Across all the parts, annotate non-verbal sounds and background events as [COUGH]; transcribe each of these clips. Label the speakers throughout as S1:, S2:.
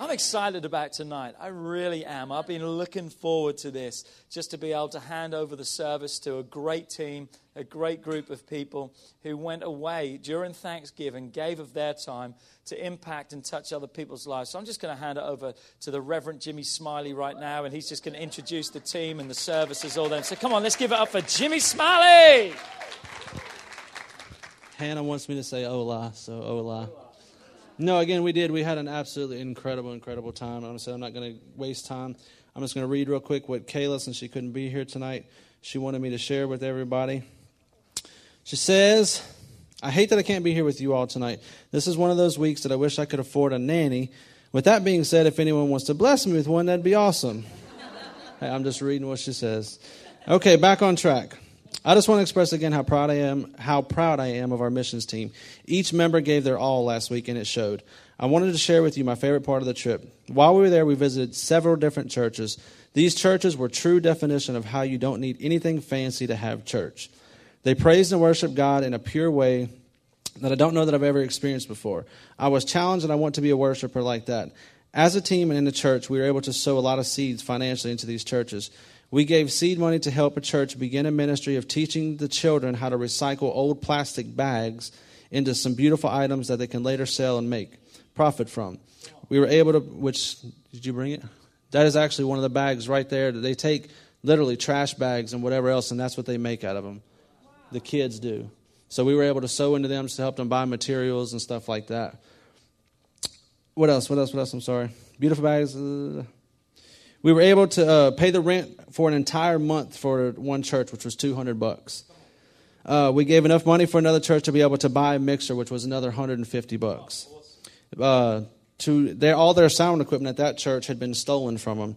S1: I'm excited about tonight. I really am. I've been looking forward to this, just to be able to hand over the service to a great team, a great group of people who went away during Thanksgiving, gave of their time to impact and touch other people's lives. So I'm just going to hand it over to the Reverend Jimmy Smiley right now, and he's just going to introduce the team and the services, all them. So come on, let's give it up for Jimmy Smiley.
S2: Hannah wants me to say hola, so hola. No, again, we did. We had an absolutely incredible, incredible time. Honestly, I'm not going to waste time. I'm just going to read real quick what Kayla, since she couldn't be here tonight, she wanted me to share with everybody. She says, I hate that I can't be here with you all tonight. This is one of those weeks that I wish I could afford a nanny. With that being said, if anyone wants to bless me with one, that'd be awesome. [LAUGHS] Hey, I'm just reading what she says. Okay, back on track. I just want to express again how proud I am, how proud I am of our missions team. Each member gave their all last week, and it showed. I wanted to share with you my favorite part of the trip. While we were there, we visited several different churches. These churches were true definition of how you don't need anything fancy to have church. They praised and worshiped God in a pure way that I don't know that I've ever experienced before. I was challenged, and I want to be a worshiper like that. As a team and in the church, we were able to sow a lot of seeds financially into these churches. We gave seed money to help a church begin a ministry of teaching the children how to recycle old plastic bags into some beautiful items that they can later sell and make profit from. We were able to, which, did you bring it? That is actually one of the bags right there that they take literally trash bags and whatever else, and that's what they make out of them. The kids do. So we were able to sow into them to help them buy materials and stuff like that. What else? What else? What else? I'm sorry. Beautiful bags. Uh, we were able to uh, pay the rent for an entire month for one church, which was 200 bucks. Uh, we gave enough money for another church to be able to buy a mixer, which was another 150 bucks. Uh, to their, all their sound equipment at that church had been stolen from them.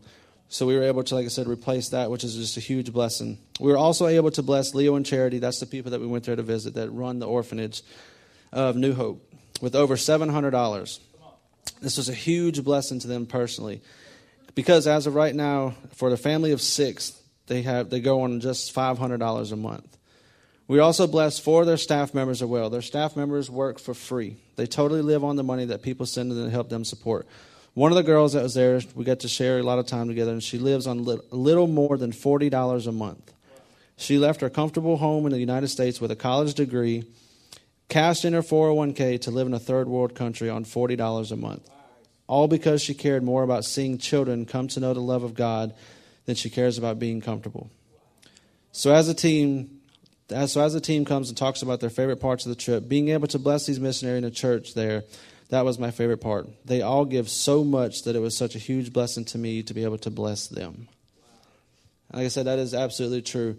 S2: So we were able to, like I said, replace that, which is just a huge blessing. We were also able to bless Leo and Charity. That's the people that we went there to visit that run the orphanage of New Hope with over $700. This was a huge blessing to them personally. Because as of right now, for the family of six, they have they go on just five hundred dollars a month. We also bless four of their staff members as well. Their staff members work for free. They totally live on the money that people send them to help them support. One of the girls that was there, we got to share a lot of time together, and she lives on little more than forty dollars a month. She left her comfortable home in the United States with a college degree, cashed in her 401k to live in a third world country on $40 a month. All because she cared more about seeing children come to know the love of God than she cares about being comfortable. So as a team, so as the team comes and talks about their favorite parts of the trip, being able to bless these missionaries in the church there, that was my favorite part. They all give so much that it was such a huge blessing to me to be able to bless them. Like I said, that is absolutely true.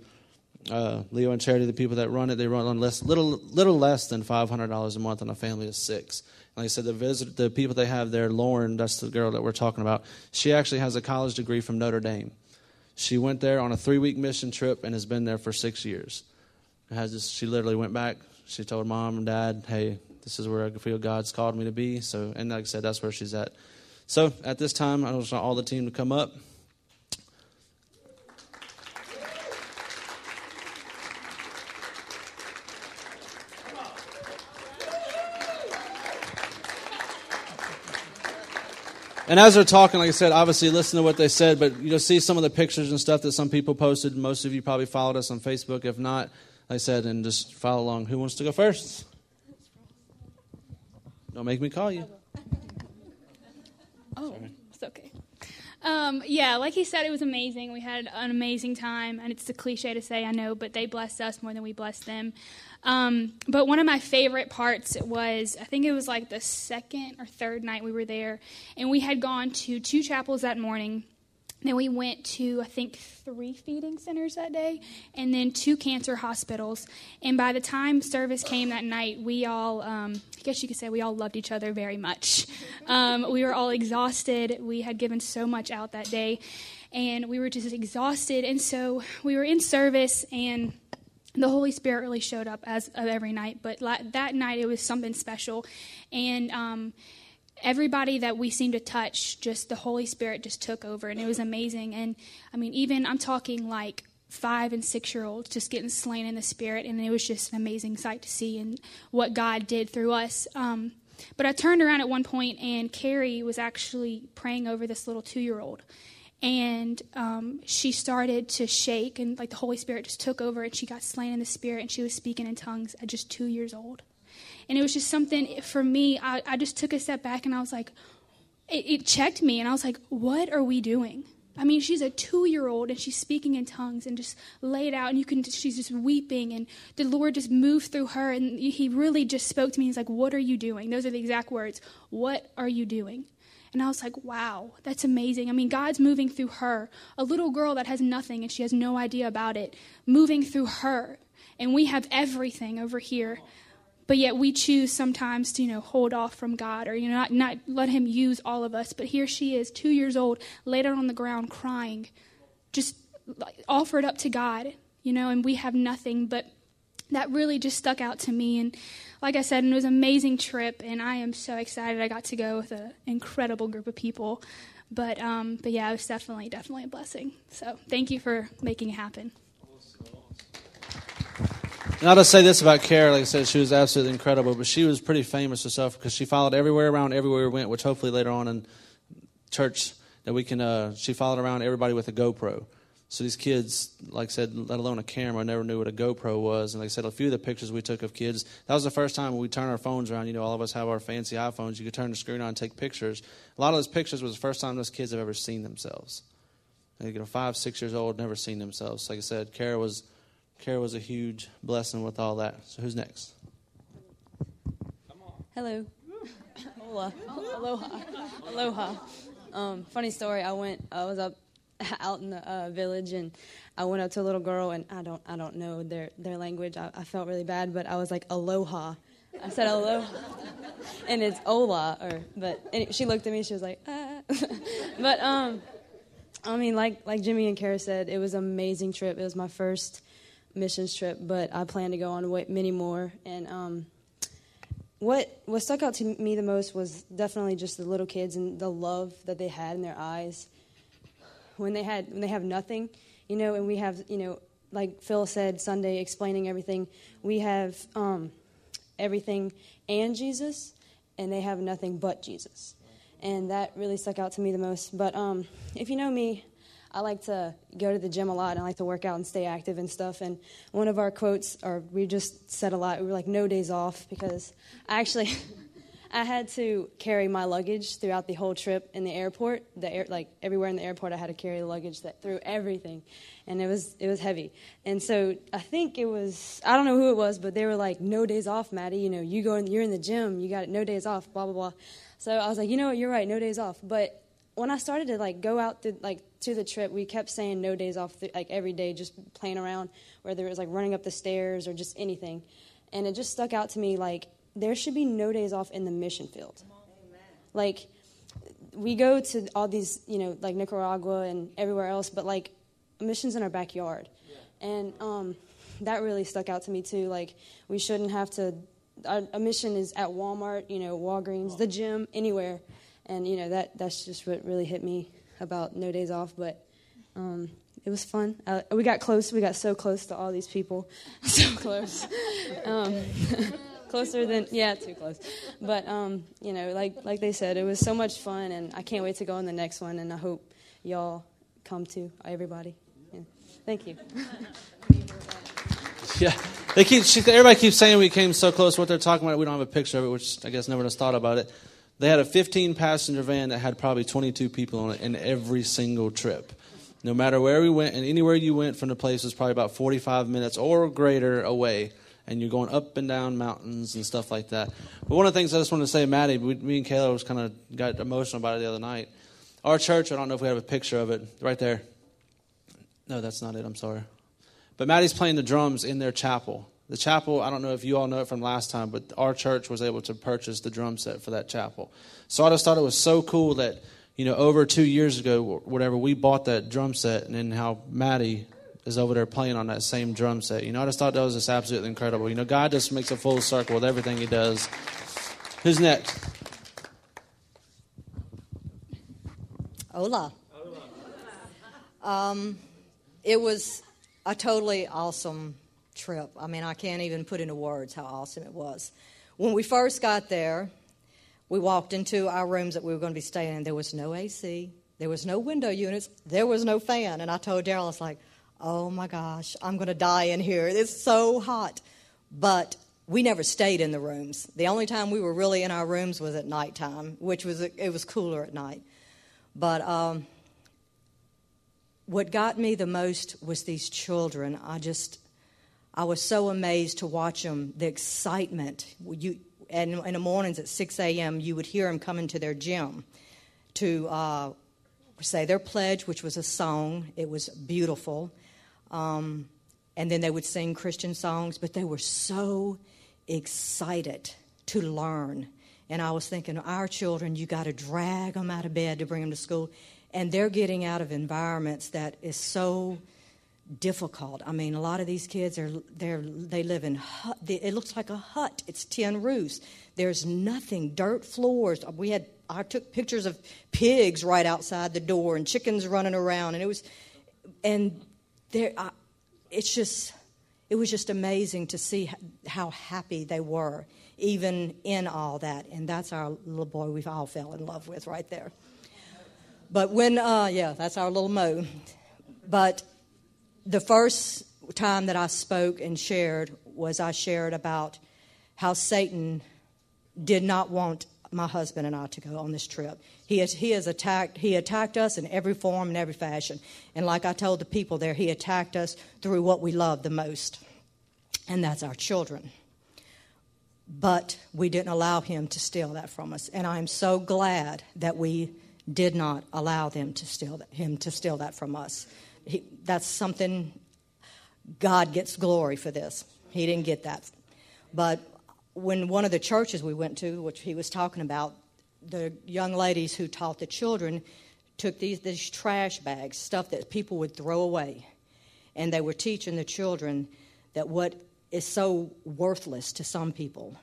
S2: Uh, Leo and Charity, the people that run it, they run on less, little, little less than five hundred dollars a month on a family of six. Like I said, the visit, the people they have there, Lauren, that's the girl that we're talking about. She actually has a college degree from Notre Dame. She went there on a three-week mission trip and has been there for six years. Has this, she literally went back. She told mom and dad, "Hey, this is where I feel God's called me to be." So, and like I said, that's where she's at. So, at this time, I just want all the team to come up. And as they're talking, like I said, obviously listen to what they said, but you'll see some of the pictures and stuff that some people posted. Most of you probably followed us on Facebook. If not, like I said, and just follow along. Who wants to go first? Don't make me call you.
S3: Oh, it's okay. Um, yeah, like he said, it was amazing. We had an amazing time, and it's a cliche to say, I know, but they blessed us more than we blessed them. Um, but one of my favorite parts was, I think it was like the second or third night we were there, and we had gone to two chapels that morning. Then we went to, I think, three feeding centers that day, and then two cancer hospitals. And by the time service came that night, we all, um, I guess you could say, we all loved each other very much. Um, we were all exhausted. We had given so much out that day, and we were just exhausted. And so we were in service, and the Holy Spirit really showed up as of every night. But that night, it was something special, and. Um, everybody that we seemed to touch, just the Holy Spirit just took over, and it was amazing. And I mean, even I'm talking like five and six year olds just getting slain in the Spirit, and it was just an amazing sight to see and what God did through us. Um, but I turned around at one point, and Carrie was actually praying over this little two year old. And um, she started to shake, and like the Holy Spirit just took over, and she got slain in the Spirit, and she was speaking in tongues at just two years old. And it was just something for me, I, I just took a step back and I was like, it, it checked me. And I was like, what are we doing? I mean, she's a two year old and she's speaking in tongues and just laid out, and you can, she's just weeping. And the Lord just moved through her, and He really just spoke to me. He's like, What are you doing? Those are the exact words. What are you doing? And I was like, Wow, that's amazing. I mean, God's moving through her, a little girl that has nothing and she has no idea about it, moving through her. And we have everything over here but yet we choose sometimes to you know hold off from god or you know not, not let him use all of us but here she is two years old laid out on the ground crying just offered up to god you know and we have nothing but that really just stuck out to me and like i said it was an amazing trip and i am so excited i got to go with an incredible group of people but um, but yeah it was definitely definitely a blessing so thank you for making it happen
S2: and I'll just say this about Kara. Like I said, she was absolutely incredible, but she was pretty famous herself because she followed everywhere around, everywhere we went, which hopefully later on in church that we can, uh, she followed around everybody with a GoPro. So these kids, like I said, let alone a camera, never knew what a GoPro was. And like I said, a few of the pictures we took of kids, that was the first time we turned our phones around. You know, all of us have our fancy iPhones. You could turn the screen on and take pictures. A lot of those pictures was the first time those kids have ever seen themselves. You know, five, six years old, never seen themselves. Like I said, Kara was Kara was a huge blessing with all that. So who's next?
S4: Hello. Hola. Aloha. Aloha. Um, funny story. I went. I was up [LAUGHS] out in the uh, village, and I went up to a little girl, and I don't. I don't know their their language. I, I felt really bad, but I was like, "Aloha." I said aloha, [LAUGHS] and it's Ola. Or but she looked at me. She was like, ah. [LAUGHS] but um, I mean, like like Jimmy and Kara said, it was an amazing trip. It was my first missions trip, but I plan to go on many more. And um, what what stuck out to me the most was definitely just the little kids and the love that they had in their eyes when they had when they have nothing, you know. And we have you know, like Phil said Sunday, explaining everything. We have um, everything and Jesus, and they have nothing but Jesus. And that really stuck out to me the most. But um, if you know me, I like to go to the gym a lot and I like to work out and stay active and stuff. And one of our quotes, or we just said a lot, we were like, no days off because I actually. [LAUGHS] I had to carry my luggage throughout the whole trip in the airport. The air, like everywhere in the airport, I had to carry the luggage that through everything, and it was it was heavy. And so I think it was I don't know who it was, but they were like, "No days off, Maddie. You know, you go in, you're in the gym, you got no days off." Blah blah blah. So I was like, you know what, you're right, no days off. But when I started to like go out to like to the trip, we kept saying no days off, th- like every day, just playing around, whether it was like running up the stairs or just anything, and it just stuck out to me like there should be no days off in the mission field. Like we go to all these, you know, like Nicaragua and everywhere else, but like missions in our backyard, yeah. and um, that really stuck out to me too. Like we shouldn't have to. Our, a mission is at Walmart, you know, Walgreens, the gym, anywhere and you know that that's just what really hit me about no days off. But um, it was fun. Uh, we got close. We got so close to all these people, [LAUGHS] so close, [LAUGHS] um, closer than yeah, too close. But um, you know, like like they said, it was so much fun, and I can't wait to go on the next one. And I hope y'all come to everybody. Yeah. Thank you. [LAUGHS]
S2: yeah, they keep. She, everybody keeps saying we came so close. What they're talking about, we don't have a picture of it, which I guess never has thought about it They had a 15 passenger van that had probably 22 people on it in every single trip. No matter where we went, and anywhere you went from the place was probably about 45 minutes or greater away. And you're going up and down mountains and stuff like that. But one of the things I just want to say, Maddie, we, me and Kayla was kind of got emotional about it the other night. Our church, I don't know if we have a picture of it right there. No, that's not it. I'm sorry. But Maddie's playing the drums in their chapel. The chapel, I don't know if you all know it from last time, but our church was able to purchase the drum set for that chapel. So I just thought it was so cool that, you know, over two years ago, whatever, we bought that drum set, and then how Maddie is over there playing on that same drum set. You know, I just thought that was just absolutely incredible. You know, God just makes a full circle with everything He does. Who's next?
S5: Hola. Um, it was a totally awesome trip. I mean, I can't even put into words how awesome it was. When we first got there, we walked into our rooms that we were going to be staying in. There was no AC, there was no window units, there was no fan. And I told Daryl, I was like, oh my gosh, I'm going to die in here. It's so hot. But we never stayed in the rooms. The only time we were really in our rooms was at nighttime, which was it was cooler at night. But um, what got me the most was these children. I just, I was so amazed to watch them, the excitement. You, and in the mornings at 6 a.m., you would hear them coming to their gym to uh, say their pledge, which was a song. It was beautiful. Um, and then they would sing Christian songs, but they were so excited to learn. And I was thinking, our children, you got to drag them out of bed to bring them to school. And they're getting out of environments that is so difficult. I mean, a lot of these kids are they're they live in hut. It looks like a hut. It's tin roofs. There's nothing, dirt floors. We had I took pictures of pigs right outside the door and chickens running around, and it was, and there, I, it's just, it was just amazing to see how happy they were even in all that. And that's our little boy we've all fell in love with right there. But when, uh, yeah, that's our little Mo. But the first time that I spoke and shared was I shared about how Satan did not want my husband and I to go on this trip. He has, he has attacked he attacked us in every form and every fashion. And like I told the people there, he attacked us through what we love the most. And that's our children but we didn't allow him to steal that from us. And I'm so glad that we did not allow them to steal that, him to steal that from us. He, that's something God gets glory for this. He didn't get that. But when one of the churches we went to, which he was talking about, the young ladies who taught the children took these, these trash bags, stuff that people would throw away, and they were teaching the children that what is so worthless to some people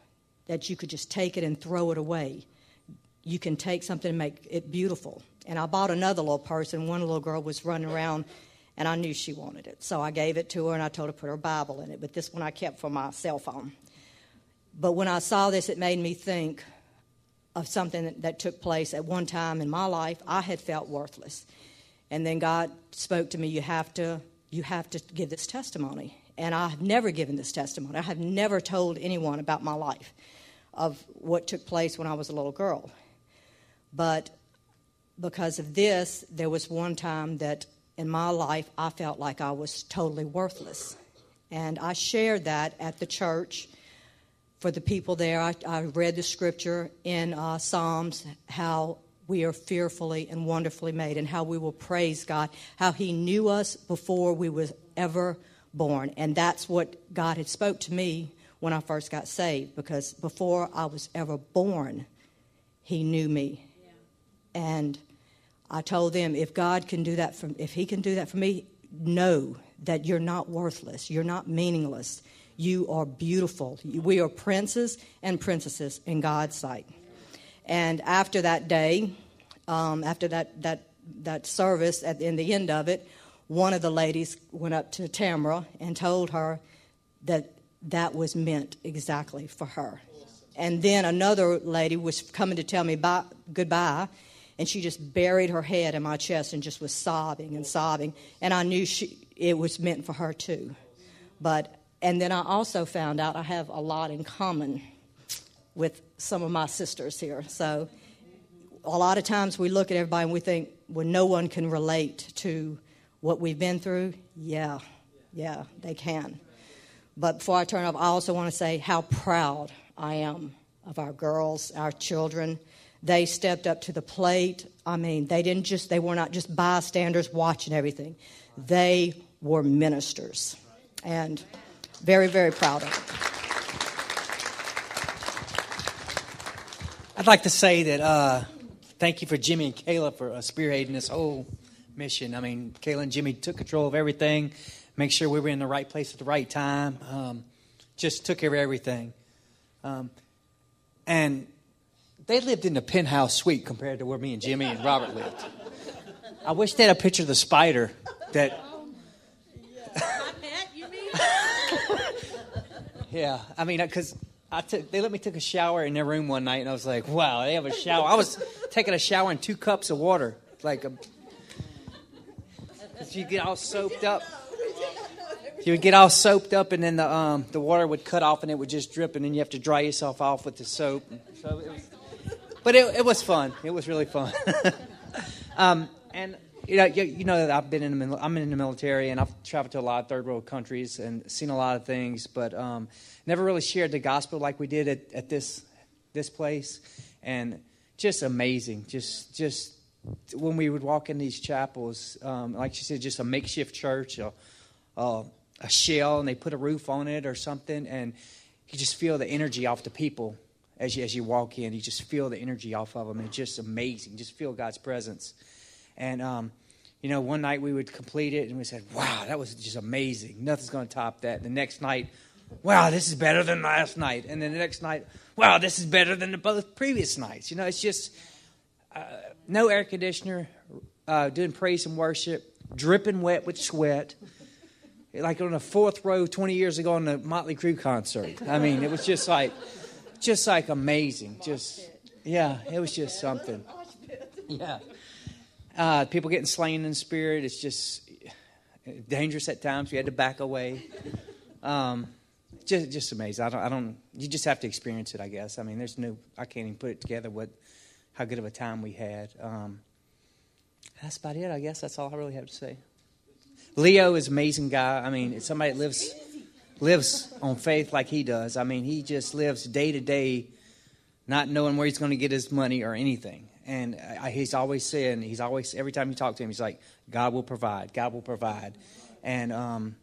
S5: that you could just take it and throw it away. You can take something and make it beautiful. And I bought another little purse, and one little girl was running around, and I knew she wanted it. So I gave it to her, and I told her to put her Bible in it. But this one I kept for my cell phone. But when I saw this, it made me think of something that took place at one time in my life. I had felt worthless. And then God spoke to me, you have to, you have to give this testimony and I've never given this testimony. I have never told anyone about my life of what took place when I was a little girl. But because of this, there was one time that in my life I felt like I was totally worthless. And I shared that at the church for the people there. I, I read the scripture in uh, Psalms how we are fearfully and wonderfully made, and how we will praise God, how He knew us before we was ever born. And that's what God had spoke to me when I first got saved because before I was ever born, he knew me. Yeah. And I told them if God can do that for if he can do that for me, know that you're not worthless. You're not meaningless. You are beautiful. We are princes and princesses in God's sight. And after that day, um, after that, that, that service, at in the end of it, one of the ladies went up to Tamara and told her that that was meant exactly for her. And then another lady was coming to tell me bye, goodbye, and she just buried her head in my chest and just was sobbing and sobbing. And I knew she, it was meant for her too. But and then I also found out I have a lot in common with some of my sisters here. So a lot of times we look at everybody and we think, well, no one can relate to what we've been through. Yeah, yeah, they can. But before I turn off, I also want to say how proud I am of our girls, our children. They stepped up to the plate. I mean, they didn't just, they were not just bystanders watching everything. They were ministers. And very, very proud of.
S6: I'd like to say that uh, thank you for Jimmy and Kayla for uh, spearheading this whole mission. I mean, Kayla and Jimmy took control of everything, make sure we were in the right place at the right time, um, just took care of everything. Um, and they lived in the penthouse suite compared to where me and Jimmy and Robert lived. I wish they had a picture of the spider that. Yeah, I mean, because I took, they let me take a shower in their room one night, and I was like, wow, they have a shower. I was taking a shower in two cups of water, like a. You get all soaked up. You would get all soaked up, and then the um, the water would cut off, and it would just drip, and then you have to dry yourself off with the soap. So it was, but it, it was fun. It was really fun. [LAUGHS] um, and you know, you, you, know that I've been in the I'm in the military, and I've traveled to a lot of third world countries and seen a lot of things, but um, never really shared the gospel like we did at, at this this place, and just amazing. Just just when we would walk in these chapels, um, like she said, just a makeshift church, a, a, a shell, and they put a roof on it or something, and you just feel the energy off the people as you, as you walk in. You just feel the energy off of them. It's just amazing. Just feel God's presence. And, um, you know, one night we would complete it and we said, wow, that was just amazing. Nothing's going to top that. The next night, wow, this is better than last night. And then the next night, wow, this is better than the both previous nights. You know, it's just uh, no air conditioner, uh, doing praise and worship, dripping wet with sweat. Like on the fourth row 20 years ago on the Motley Crue concert. I mean, it was just like, just like amazing. Just, yeah, it was just something. [LAUGHS] Yeah. Uh, people getting slain in spirit. It's just dangerous at times. We had to back away. Um, just, just amazing. I don't, I don't. You just have to experience it, I guess. I mean, there's no. I can't even put it together. What, how good of a time we had. Um, that's about it. I guess that's all I really have to say. Leo is amazing guy. I mean, somebody lives lives on faith like he does. I mean, he just lives day to day, not knowing where he's going to get his money or anything. And I, he's always saying, he's always every time you talk to him, he's like, "God will provide. God will provide." And um,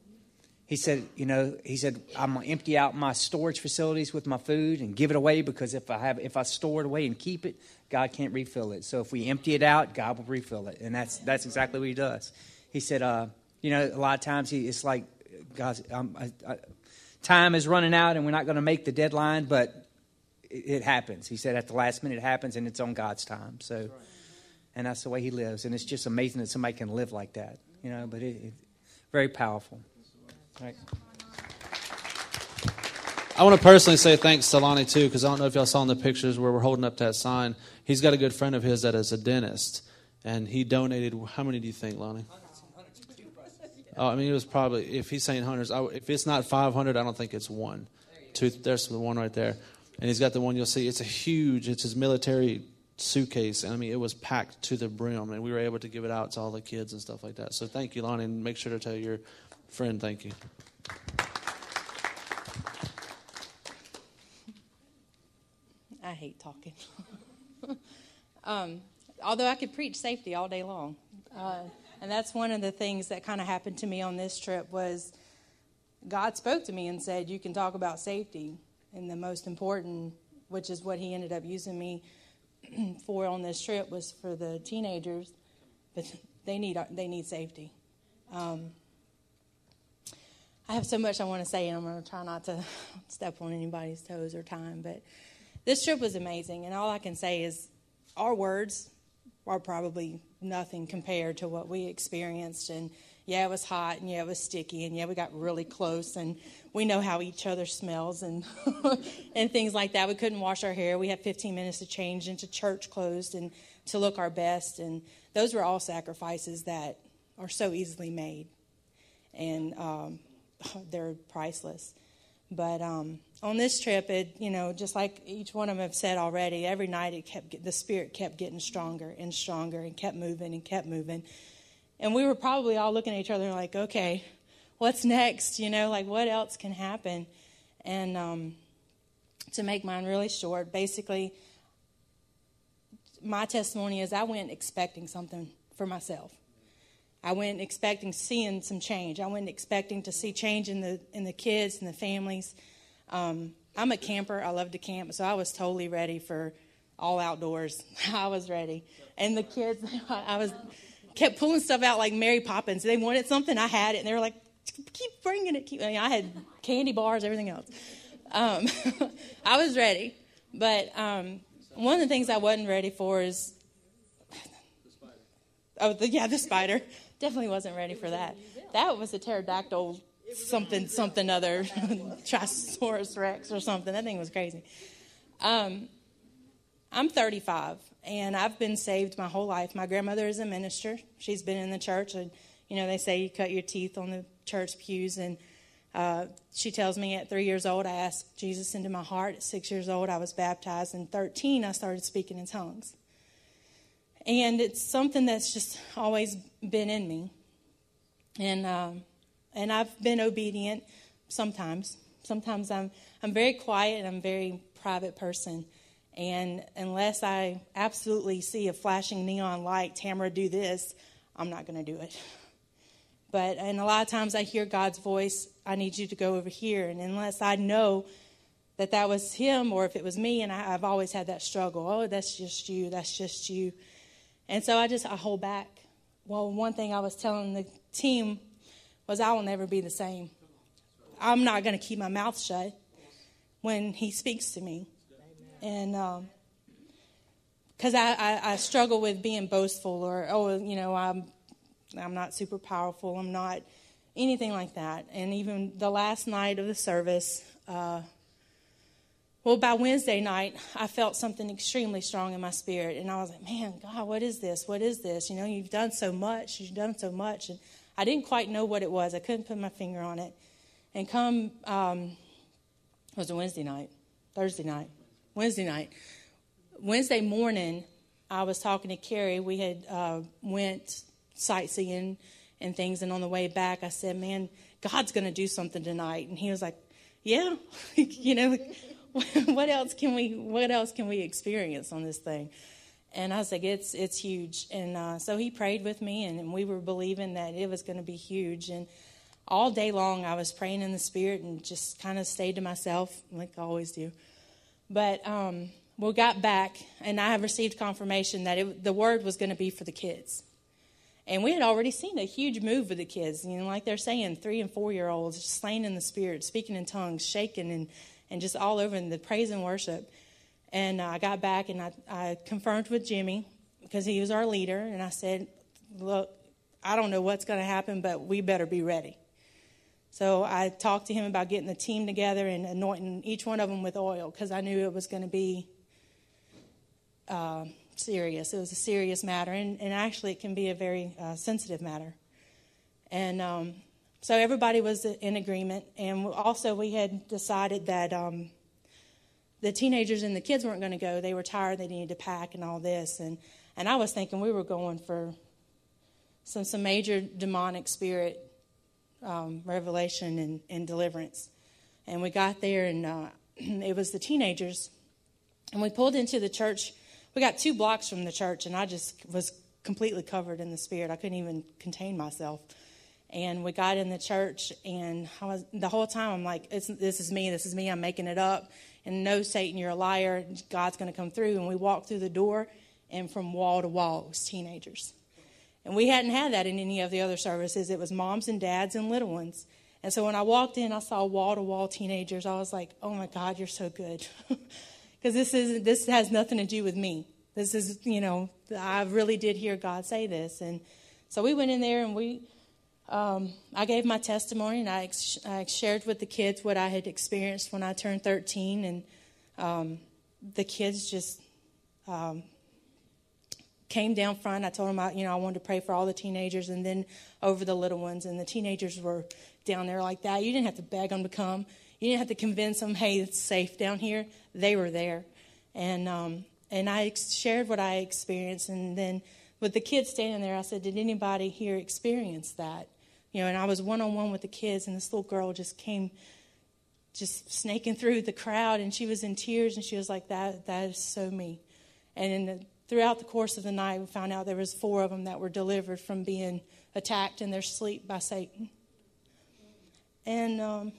S6: he said, you know, he said, I'm gonna empty out my storage facilities with my food and give it away because if I have, if I store it away and keep it, God can't refill it. So if we empty it out, God will refill it, and that's that's exactly what he does. He said, uh, you know, a lot of times he, it's like, God, time is running out and we're not going to make the deadline, but it, it, happens. He said at the last minute it happens and it's on God's time. So, and that's the way he lives, and it's just amazing that somebody can live like that, you know. But it, it very powerful. Right.
S2: I want to personally say thanks to Lonnie too, because I don't know if y'all saw in the pictures where we're holding up that sign. He's got a good friend of his that is a dentist, and he donated. How many do you think, Lonnie? Oh, I mean, it was probably if he's saying hundreds. I, if it's not five hundred, I don't think it's one. Two, there's the one right there, and he's got the one you'll see. It's a huge. It's his military suitcase, and I mean, it was packed to the brim, and we were able to give it out to all the kids and stuff like that. So thank you, Lonnie, and make sure to tell your friend thank you.
S7: I hate talking. [LAUGHS] um, although I could preach safety all day long, uh, and that's one of the things that kind of happened to me on this trip was God spoke to me and said, "You can talk about safety." And the most important, which is what He ended up using me [CLEARS THROAT] for on this trip, was for the teenagers, but they need they need safety. Um, I have so much I want to say, and I'm going to try not to [LAUGHS] step on anybody's toes or time, but this trip was amazing, and all I can say is our words are probably nothing compared to what we experienced. And yeah, it was hot, and yeah, it was sticky, and yeah, we got really close, and we know how each other smells and [LAUGHS] and things like that. We couldn't wash our hair. We had 15 minutes to change into church clothes and to look our best, and those were all sacrifices that are so easily made, and um, [SIGHS] they're priceless. But um, on this trip, it you know just like each one of them have said already, every night it kept the spirit kept getting stronger and stronger and kept moving and kept moving, and we were probably all looking at each other like, okay, what's next? You know, like what else can happen? And um, to make mine really short, basically, my testimony is I went expecting something for myself. I went expecting seeing some change. I went expecting to see change in the in the kids and the families. Um, I'm a camper. I love to camp, so I was totally ready for all outdoors. [LAUGHS] I was ready, and the kids. [LAUGHS] I was kept pulling stuff out like Mary Poppins. They wanted something, I had it, and they were like, "Keep bringing it." Keep. I, mean, I had candy bars, everything else. Um, [LAUGHS] I was ready, but um, one of the things I wasn't ready for is the spider. Oh, the, yeah, the spider. Definitely wasn't ready for that. That was a pterodactyl something, something other, [LAUGHS] Triceratops Rex or something. That thing was crazy. Um, I'm 35, and I've been saved my whole life. My grandmother is a minister. She's been in the church, and you know they say you cut your teeth on the church pews. And uh, she tells me at three years old, I asked Jesus into my heart. At six years old, I was baptized. And 13, I started speaking in tongues. And it's something that's just always been in me. And um, and I've been obedient sometimes. Sometimes I'm I'm very quiet and I'm very private person. And unless I absolutely see a flashing neon light, Tamara, do this, I'm not going to do it. But and a lot of times I hear God's voice. I need you to go over here, and unless I know that that was Him or if it was me, and I, I've always had that struggle. Oh, that's just you. That's just you. And so I just I hold back. Well, one thing I was telling the team was I will never be the same. I'm not going to keep my mouth shut when he speaks to me. And because I, I, I struggle with being boastful or, oh, you know, I'm, I'm not super powerful. I'm not anything like that. And even the last night of the service, uh, well, by Wednesday night, I felt something extremely strong in my spirit. And I was like, man, God, what is this? What is this? You know, you've done so much. You've done so much. And I didn't quite know what it was. I couldn't put my finger on it. And come, um, it was a Wednesday night, Thursday night, Wednesday night. Wednesday morning, I was talking to Carrie. We had uh, went sightseeing and things. And on the way back, I said, man, God's going to do something tonight. And he was like, yeah, [LAUGHS] you know, [LAUGHS] what else can we what else can we experience on this thing and i was like it's it's huge and uh, so he prayed with me and, and we were believing that it was going to be huge and all day long i was praying in the spirit and just kind of stayed to myself like i always do but um, we got back and i have received confirmation that it, the word was going to be for the kids and we had already seen a huge move with the kids you know like they're saying three and four year olds slain in the spirit speaking in tongues shaking and and just all over in the praise and worship. And uh, I got back and I, I confirmed with Jimmy because he was our leader. And I said, Look, I don't know what's going to happen, but we better be ready. So I talked to him about getting the team together and anointing each one of them with oil because I knew it was going to be uh, serious. It was a serious matter, and, and actually, it can be a very uh, sensitive matter. And um, so everybody was in agreement, and also we had decided that um, the teenagers and the kids weren't going to go. They were tired. They needed to pack and all this, and and I was thinking we were going for some some major demonic spirit um, revelation and, and deliverance. And we got there, and uh, [CLEARS THROAT] it was the teenagers, and we pulled into the church. We got two blocks from the church, and I just was completely covered in the spirit. I couldn't even contain myself. And we got in the church, and was, the whole time I'm like, this is me, this is me, I'm making it up. And no, Satan, you're a liar. God's going to come through. And we walked through the door, and from wall to wall, it was teenagers. And we hadn't had that in any of the other services. It was moms and dads and little ones. And so when I walked in, I saw wall to wall teenagers. I was like, oh my God, you're so good. [LAUGHS] Because this, is, this has nothing to do with me. This is, you know, I really did hear God say this. And so we went in there and we um, I gave my testimony and I, ex- I, shared with the kids what I had experienced when I turned 13. And um, the kids just um, came down front. I told them, I, you know, I wanted to pray for all the teenagers and then over the little ones. And the teenagers were down there like that. You didn't have to beg them to come. You didn't have to convince them, hey, it's safe down here. They were there. And, um, and I shared what I experienced. And then with the kids standing there, I said, did anybody here experience that? You know, and I was one on one with the kids, and this little girl just came just snaking through the crowd and she was in tears and she was like that that is so me and in the, throughout the course of the night we found out there was four of them that were delivered from being attacked in their sleep by satan and um,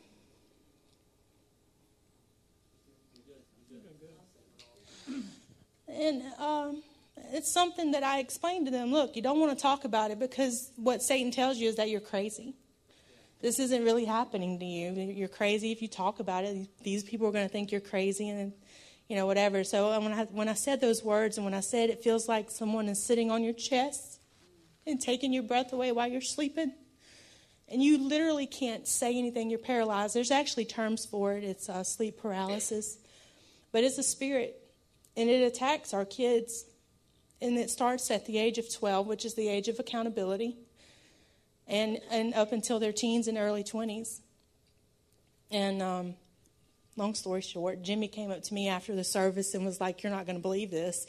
S7: and um, it's something that i explained to them look you don't want to talk about it because what satan tells you is that you're crazy this isn't really happening to you. You're crazy if you talk about it. These people are going to think you're crazy and, you know, whatever. So when I, when I said those words and when I said it feels like someone is sitting on your chest and taking your breath away while you're sleeping, and you literally can't say anything, you're paralyzed. There's actually terms for it. It's uh, sleep paralysis. But it's a spirit, and it attacks our kids. And it starts at the age of 12, which is the age of accountability and, and up until their teens and early 20s. And um, long story short, Jimmy came up to me after the service and was like, You're not going to believe this.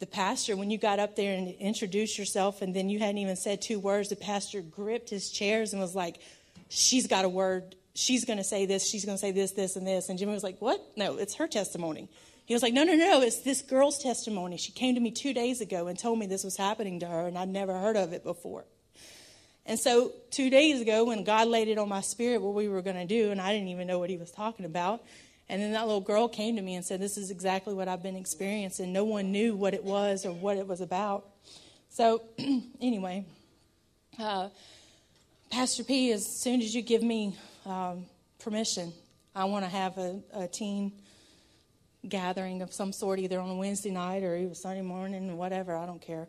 S7: The pastor, when you got up there and introduced yourself, and then you hadn't even said two words, the pastor gripped his chairs and was like, She's got a word. She's going to say this. She's going to say this, this, and this. And Jimmy was like, What? No, it's her testimony. He was like, No, no, no, it's this girl's testimony. She came to me two days ago and told me this was happening to her, and I'd never heard of it before. And so, two days ago, when God laid it on my spirit what we were going to do, and I didn't even know what He was talking about, and then that little girl came to me and said, This is exactly what I've been experiencing. No one knew what it was or what it was about. So, [CLEARS THROAT] anyway, uh, Pastor P, as soon as you give me um, permission, I want to have a, a teen gathering of some sort, either on a Wednesday night or even Sunday morning, or whatever. I don't care.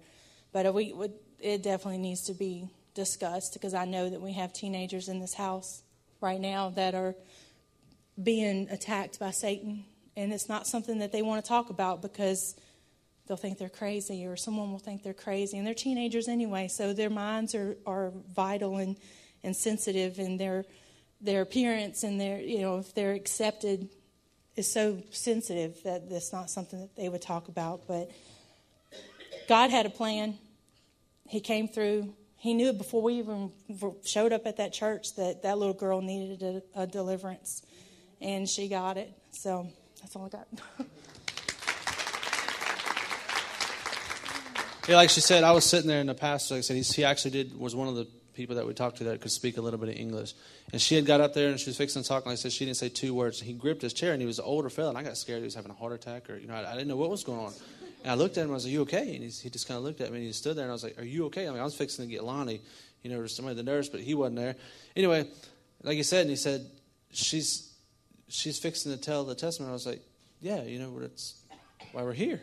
S7: But we, it definitely needs to be discussed because I know that we have teenagers in this house right now that are being attacked by Satan. And it's not something that they want to talk about because they'll think they're crazy or someone will think they're crazy. And they're teenagers anyway, so their minds are, are vital and, and sensitive, and their, their appearance and their, you know, if they're accepted is so sensitive that that's not something that they would talk about. But God had a plan. He came through he knew before we even showed up at that church that that little girl needed a, a deliverance, and she got it. So that's all I got. [LAUGHS]
S2: yeah, like she said, I was sitting there, and the pastor, like I said, he, he actually did was one of the people that we talked to that could speak a little bit of English. And she had got up there and she was fixing to talk, and I said she didn't say two words. He gripped his chair, and he was an older fella, and I got scared he was having a heart attack, or you know, I, I didn't know what was going on. And I looked at him. I was like, "You okay?" And he just kind of looked at me. and He stood there, and I was like, "Are you okay?" I mean, I was fixing to get Lonnie, you know, somebody the nurse, but he wasn't there. Anyway, like he said, and he said, "She's she's fixing to tell the testimony." I was like, "Yeah, you know, that's why we're here.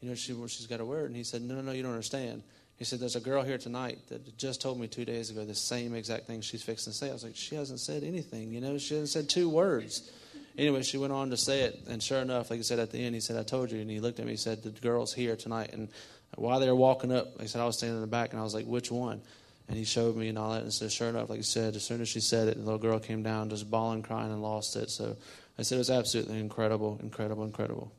S2: You know, she she's got a word." And he said, "No, no, no, you don't understand." He said, "There's a girl here tonight that just told me two days ago the same exact thing she's fixing to say." I was like, "She hasn't said anything. You know, she hasn't said two words." Anyway, she went on to say it, and sure enough, like I said at the end, he said, "I told you." And he looked at me, he said, "The girl's here tonight." And while they were walking up, he said, "I was standing in the back," and I was like, "Which one?" And he showed me and all that, and so sure enough, like I said, as soon as she said it, the little girl came down, just bawling, crying, and lost it. So I said it was absolutely incredible, incredible, incredible.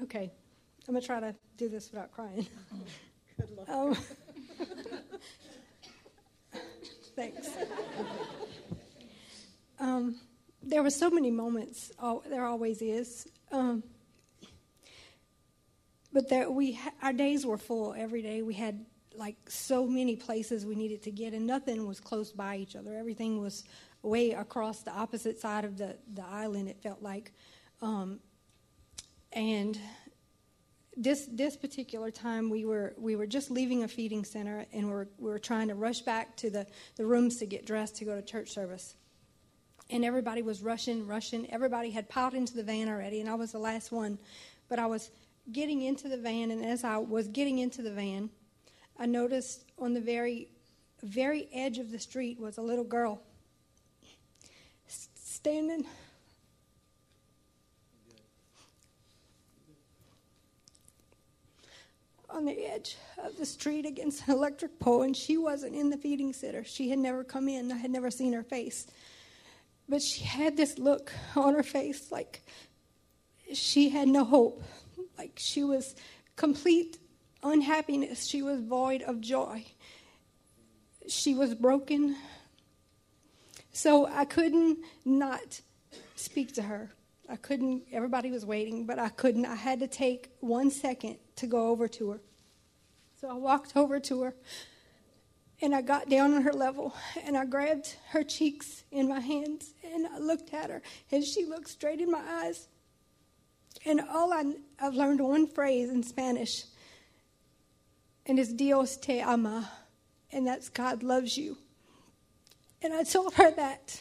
S8: Okay, I'm gonna try to do this without crying. Good luck. Um, [LAUGHS] Thanks. [LAUGHS] Um, there were so many moments. Oh, there always is. Um, but there, we our days were full every day. We had like so many places we needed to get, and nothing was close by each other. Everything was way across the opposite side of the the island. It felt like, um, and this this particular time we were we were just leaving a feeding center and we were, we were trying to rush back to the, the rooms to get dressed to go to church service. And everybody was rushing rushing. Everybody had piled into the van already and i was the last one. But i was getting into the van and as i was getting into the van i noticed on the very very edge of the street was a little girl standing on the edge of the street against an electric pole, and she wasn't in the feeding center. She had never come in, I had never seen her face. But she had this look on her face like she had no hope, like she was complete unhappiness. She was void of joy. She was broken. So I couldn't not speak to her. I couldn't, everybody was waiting, but I couldn't. I had to take one second to go over to her. So I walked over to her and I got down on her level and I grabbed her cheeks in my hands and I looked at her and she looked straight in my eyes. And all I, I've learned one phrase in Spanish, and it's Dios te ama, and that's God loves you. And I told her that,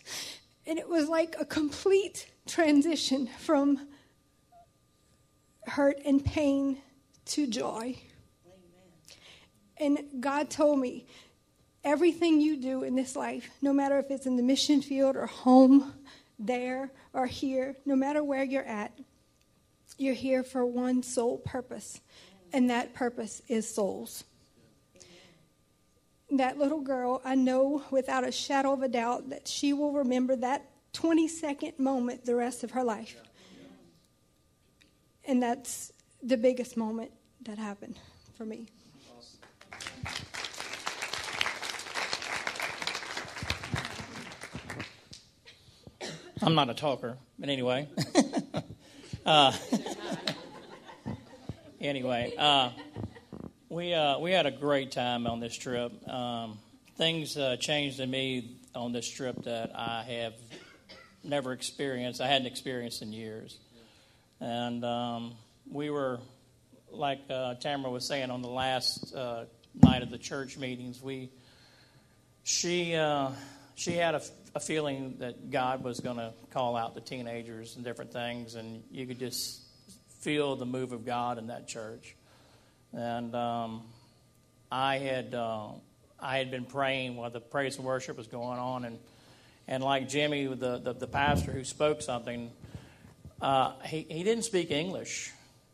S8: and it was like a complete transition from hurt and pain to joy. And God told me, everything you do in this life, no matter if it's in the mission field or home, there or here, no matter where you're at, you're here for one sole purpose, and that purpose is souls. That little girl, I know without a shadow of a doubt that she will remember that 20 second moment the rest of her life. And that's the biggest moment that happened for me.
S9: I'm not a talker, but anyway. [LAUGHS] uh, [LAUGHS] anyway, uh, we uh, we had a great time on this trip. Um, things uh, changed in me on this trip that I have never experienced. I hadn't experienced in years, and um, we were like uh, Tamara was saying on the last uh, night of the church meetings. We she she had a, a feeling that God was going to call out the teenagers and different things, and you could just feel the move of God in that church. And um, I had uh, I had been praying while the praise and worship was going on, and and like Jimmy, the the, the pastor who spoke something, uh, he he didn't speak English,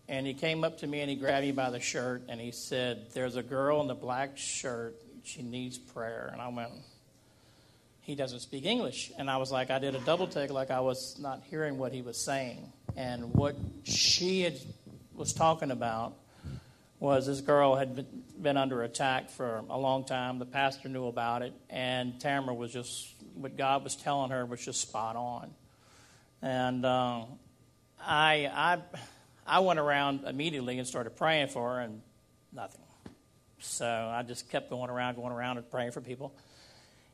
S9: and he came up to me and he grabbed me by the shirt and he said, "There's a girl in the black shirt. She needs prayer." And I went he doesn't speak English. And I was like, I did a double take, like I was not hearing what he was saying. And what she had, was talking about was this girl had been, been under attack for a long time. The pastor knew about it, and Tamara was just what God was telling her was just spot on. And um, I, I, I went around immediately and started praying for her, and nothing. So I just kept going around, going around, and praying for people.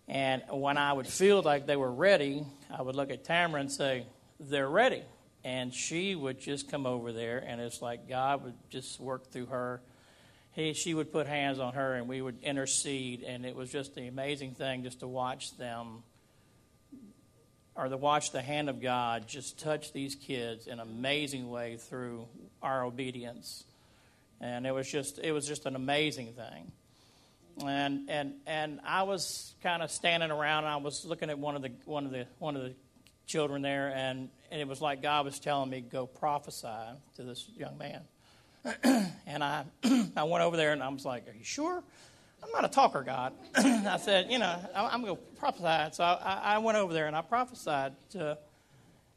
S9: And when I would feel like they were ready, I would look at Tamara and say, They're ready. And she would just come over there, and it's like God would just work through her. He, she would put hands on her, and we would intercede. And it was just an amazing thing just to watch them, or to watch the hand of God just touch these kids in an amazing way through our obedience. And it was just, it was just an amazing thing and and and I was kind of standing around. and I was looking at one of the one of the one of the children there, and and it was like God was telling me go prophesy to this young man. [CLEARS THROAT] and I [CLEARS THROAT] I went over there and I was like, "Are you sure?" I'm not a talker, God. [CLEARS THROAT] I said, "You know, I'm going to prophesy." So I, I went over there and I prophesied to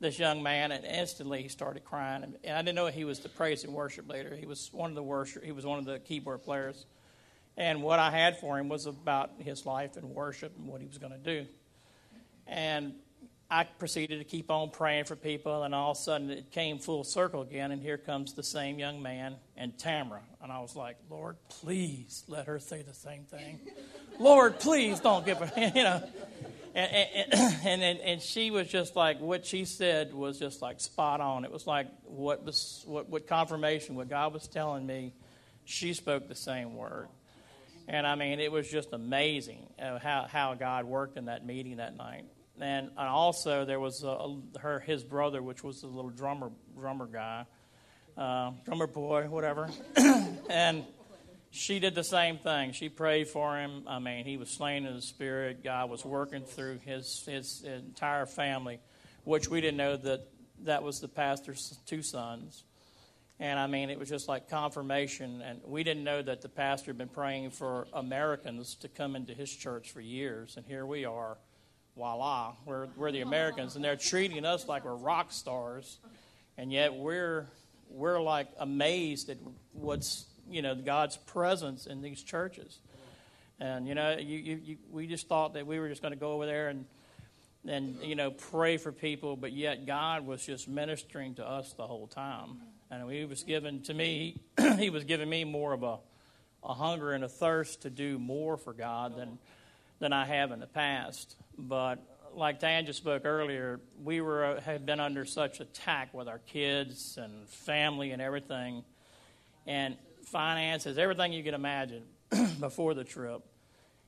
S9: this young man, and instantly he started crying. And I didn't know he was the praise and worship leader. He was one of the worship. He was one of the keyboard players. And what I had for him was about his life and worship and what he was going to do. And I proceeded to keep on praying for people, and all of a sudden it came full circle again, and here comes the same young man and Tamara. And I was like, Lord, please let her say the same thing. Lord, please don't give her, [LAUGHS] you know. And, [CLEARS THROAT] and, and, and, she was just like, what she said was just like spot on. It was like what, was, what, what confirmation, what God was telling me, she spoke the same word. And I mean, it was just amazing uh, how, how God worked in that meeting that night. And, and also, there was a, her his brother, which was a little drummer drummer guy, uh, drummer boy, whatever. [COUGHS] and she did the same thing. She prayed for him. I mean, he was slain in the spirit. God was working through his his entire family, which we didn't know that that was the pastor's two sons And I mean, it was just like confirmation. And we didn't know that the pastor had been praying for Americans to come into his church for years. And here we are, voila, we're, we're the Americans. And they're treating us like we're rock stars. And yet we're, we're like amazed at what's, you know, God's presence in these churches. And, you know, you, you, you, we just thought that we were just going to go over there and, and, you know, pray for people. But yet God was just ministering to us the whole time. And he was given to me, [CLEARS THROAT] he was giving me more of a, a hunger and a thirst to do more for God than, than I have in the past. But like Tanja spoke earlier, we were had been under such attack with our kids and family and everything, and finances, everything you can imagine [CLEARS THROAT] before the trip.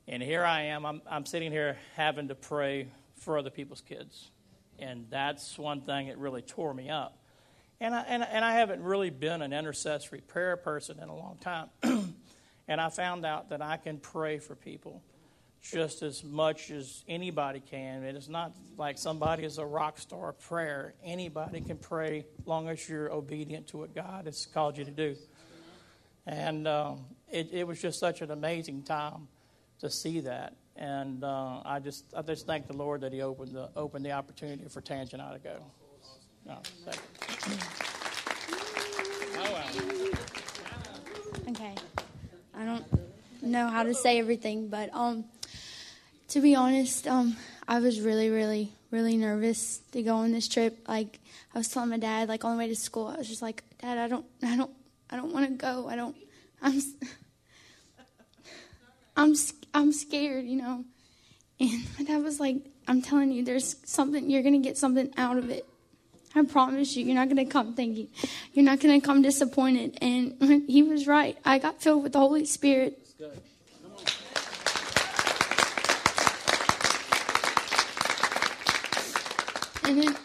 S9: And here I am. I'm, I'm sitting here having to pray for other people's kids, and that's one thing that really tore me up and I, and, and I haven't really been an intercessory prayer person in a long time. [CLEARS THROAT] and I found out that I can pray for people just as much as anybody can. It is not like somebody is a rock star prayer. Anybody can pray long as you're obedient to what God has called you to do. And um, it, it, was just such an amazing time to see that. And uh, I just I just thank the Lord that He opened the opened the opportunity for Tanja and I to go. No,
S10: Okay. I don't know how to say everything, but um, to be honest, um, I was really, really, really nervous to go on this trip. Like I was telling my dad, like on the way to school, I was just like, Dad, I don't, I don't, I don't want to go. I don't. I'm, [LAUGHS] I'm, I'm scared, you know. And my dad was like, I'm telling you, there's something. You're gonna get something out of it. I promise you, you're not going to come thinking, you're not going to come disappointed. And [LAUGHS] he was right. I got filled with the Holy Spirit. And it,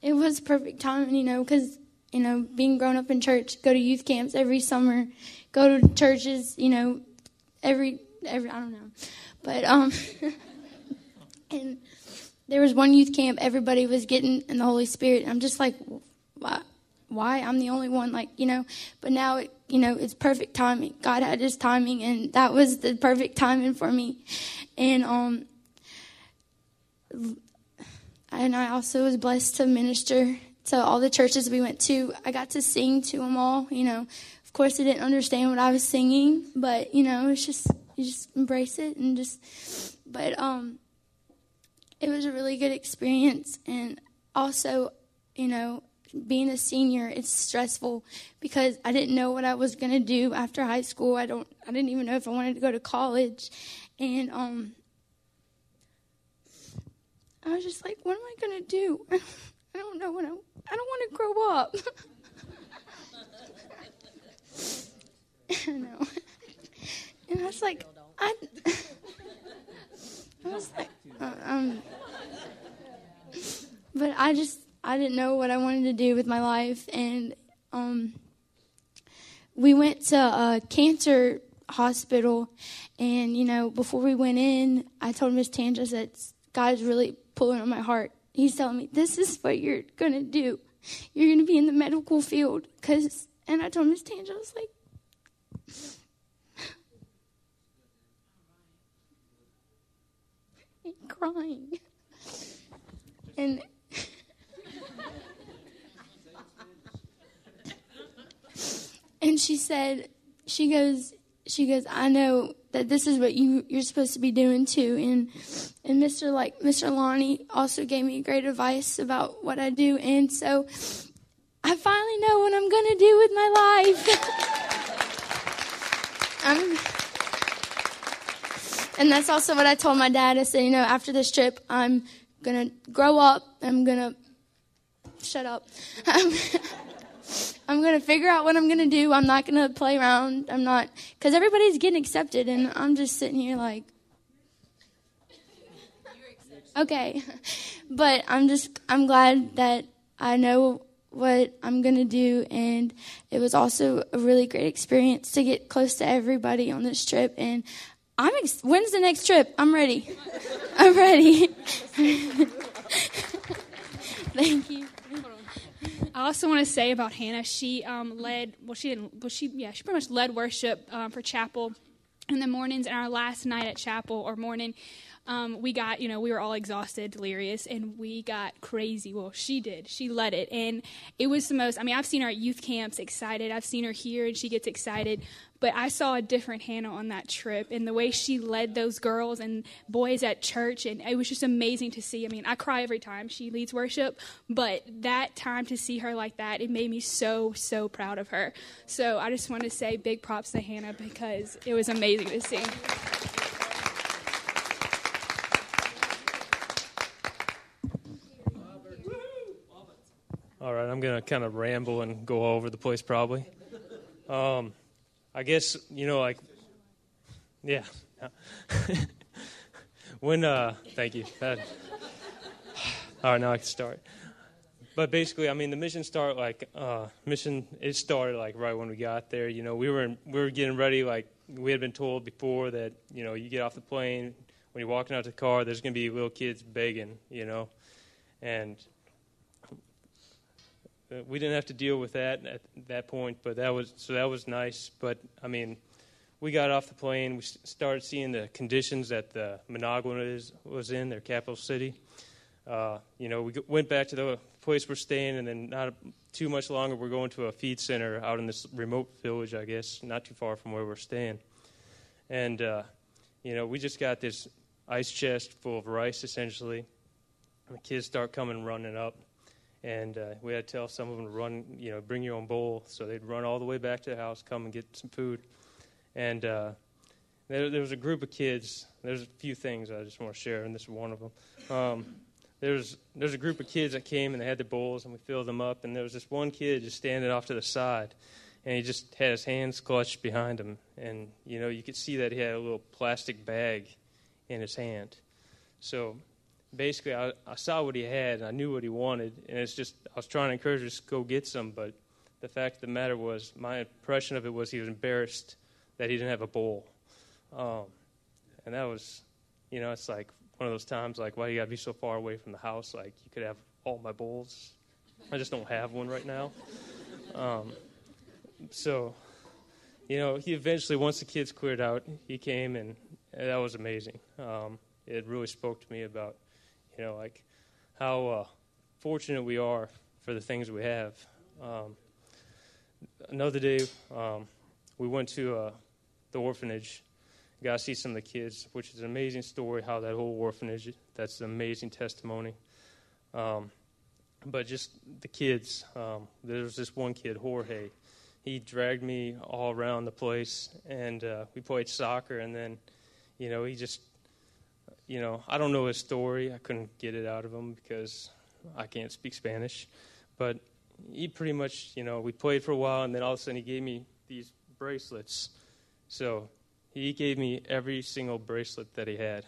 S10: it was perfect timing, you know, because, you know, being grown up in church, go to youth camps every summer, go to churches, you know, every, every, I don't know. But, um, [LAUGHS] and, there was one youth camp, everybody was getting in the Holy Spirit. I'm just like, why? Why? I'm the only one, like, you know. But now, it, you know, it's perfect timing. God had his timing, and that was the perfect timing for me. And, um, and I also was blessed to minister to all the churches we went to. I got to sing to them all, you know. Of course, I didn't understand what I was singing, but, you know, it's just, you just embrace it and just, but, um, it was a really good experience. And also, you know, being a senior, it's stressful because I didn't know what I was going to do after high school. I don't, I didn't even know if I wanted to go to college. And, um, I was just like, what am I going to do? [LAUGHS] I don't know what I, I don't want to grow up. [LAUGHS] I know. And I was like, I, [LAUGHS] I was like, uh, um, but I just I didn't know what I wanted to do with my life, and um, we went to a cancer hospital, and you know before we went in, I told Miss Tanja that God's really pulling on my heart. He's telling me this is what you're gonna do. You're gonna be in the medical field, cause. And I told Miss Tanja, I was like. crying. And [LAUGHS] and she said she goes she goes I know that this is what you you're supposed to be doing too and and Mr. like Mr. Lonnie also gave me great advice about what I do and so I finally know what I'm to do with my life. [LAUGHS] I'm and that's also what I told my dad. I said, you know, after this trip, I'm going to grow up. I'm going to shut up. [LAUGHS] I'm, going to figure out what I'm going to do. I'm not going to play around. I'm not, because everybody's getting accepted, and I'm just sitting here like, okay. [LAUGHS] But I'm just, I'm glad that I know what I'm going to do. And it was also a really great experience to get close to everybody on this trip. And I'm ex- when's the next trip? I'm ready. [LAUGHS] I'm ready. [LAUGHS] Thank you.
S3: I also want to say about Hannah. She um, led. Well, she didn't. Well, she yeah. She pretty much led worship um, for chapel in the mornings. And our last night at chapel or morning, um, we got, you know, we were all exhausted, delirious, and we got crazy. Well, she did. She led it. And it was the most, I mean, I've seen her at youth camps excited. I've seen her here and she gets excited. But I saw a different Hannah on that trip and the way she led those girls and boys at church. And it was just amazing to see. I mean, I cry every time she leads worship, but that time to see her like that, it made me so, so proud of her. So I just want to say big props to Hannah because it was amazing to see.
S11: All right, I'm going to kind of ramble and go all over the place probably. Um, I guess, you know, like, yeah. [LAUGHS] when, uh, thank you. That, [SIGHS] all right, now I can start. But basically, I mean, the mission start like uh, mission. It started like right when we got there. You know, we were in, we were getting ready. Like we had been told before that you know you get off the plane when you're walking out to the car, there's going to be little kids begging. You know, and we didn't have to deal with that at that point, but that was so that was nice. But I mean, we got off the plane. We started seeing the conditions that the Managua is, was in, their capital city. Uh, you know, we went back to the place we're staying, and then not too much longer, we're going to a feed center out in this remote village, I guess, not too far from where we're staying. And uh, you know, we just got this ice chest full of rice, essentially. The kids start coming running up and uh, we had to tell some of them to run, you know, bring your own bowl. So they'd run all the way back to the house, come and get some food. And uh, there, there, was a group of kids. There's a few things I just want to share, and this is one of them. Um, there's there's a group of kids that came and they had their bowls, and we filled them up. And there was this one kid just standing off to the side, and he just had his hands clutched behind him, and you know you could see that he had a little plastic bag in his hand. So basically I, I saw what he had and I knew what he wanted, and it's just I was trying to encourage him to go get some, but the fact of the matter was my impression of it was he was embarrassed that he didn't have a bowl, um, and that was, you know, it's like one of those times like why do you got to be so far away from the house? Like you could have all my bowls. I just don't have one right now. Um, so, you know, he eventually once the kids cleared out, he came and, and that was amazing. Um, it really spoke to me about you know, like how uh, fortunate we are for the things we have. Um, another day, um, we went to uh, the orphanage, got to see some of the kids, which is an amazing story. How that whole orphanage, that's an amazing testimony. Um, but just the kids, um, there was this one kid, Jorge. He dragged me all around the place, and uh, we played soccer, and then, you know, he just you know, I don't know his story. I couldn't get it out of him because I can't speak Spanish. But he pretty much, you know, we played for a while, and then all of a sudden he gave me these bracelets. So he gave me every single bracelet that he had.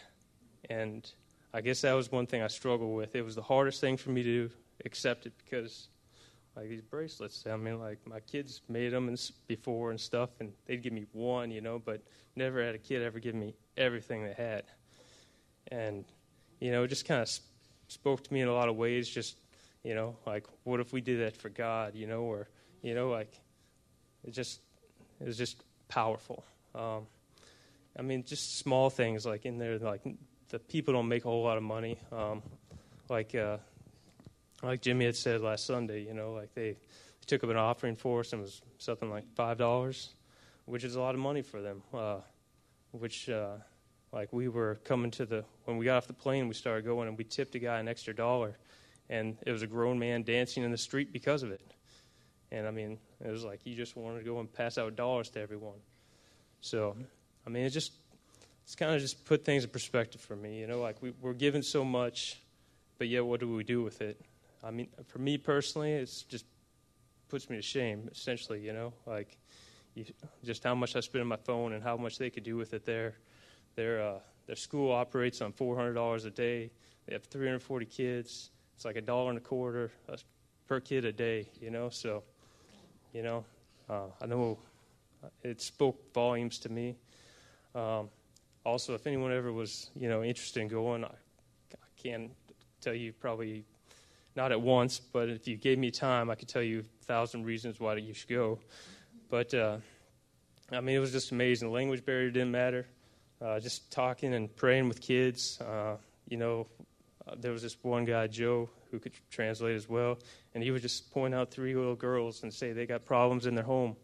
S11: And I guess that was one thing I struggled with. It was the hardest thing for me to accept it because, like, these bracelets, I mean, like, my kids made them before and stuff, and they'd give me one, you know, but never had a kid ever give me everything they had and you know, it just kind of sp- spoke to me in a lot of ways. Just you know, like what if we did that for God? You know, or you know, like it just it was just powerful. Um, I mean, just small things like in there, like the people don't make a whole lot of money. Um, like uh, like Jimmy had said last Sunday, you know, like they, they took up an offering for us and it was something like five dollars, which is a lot of money for them. Uh, which uh, like we were coming to the when we got off the plane, we started going and we tipped a guy an extra dollar, and it was a grown man dancing in the street because of it. And I mean, it was like he just wanted to go and pass out dollars to everyone. So, I mean, it just it's kind of just put things in perspective for me. You know, like we, we're given so much, but yet what do we do with it? I mean, for me personally, it's just puts me to shame. Essentially, you know, like you, just how much I spend on my phone and how much they could do with it there. Their, uh, their school operates on $400 a day. They have 340 kids. It's like a dollar and a quarter per kid a day, you know. So, you know, uh, I know it spoke volumes to me. Um, also, if anyone ever was, you know, interested in going, I, I can tell you probably not at once, but if you gave me time, I could tell you a thousand reasons why you should go. But uh, I mean, it was just amazing. The language barrier didn't matter. Uh, just talking and praying with kids. Uh, you know, uh, there was this one guy, Joe, who could translate as well, and he would just point out three little girls and say they got problems in their home,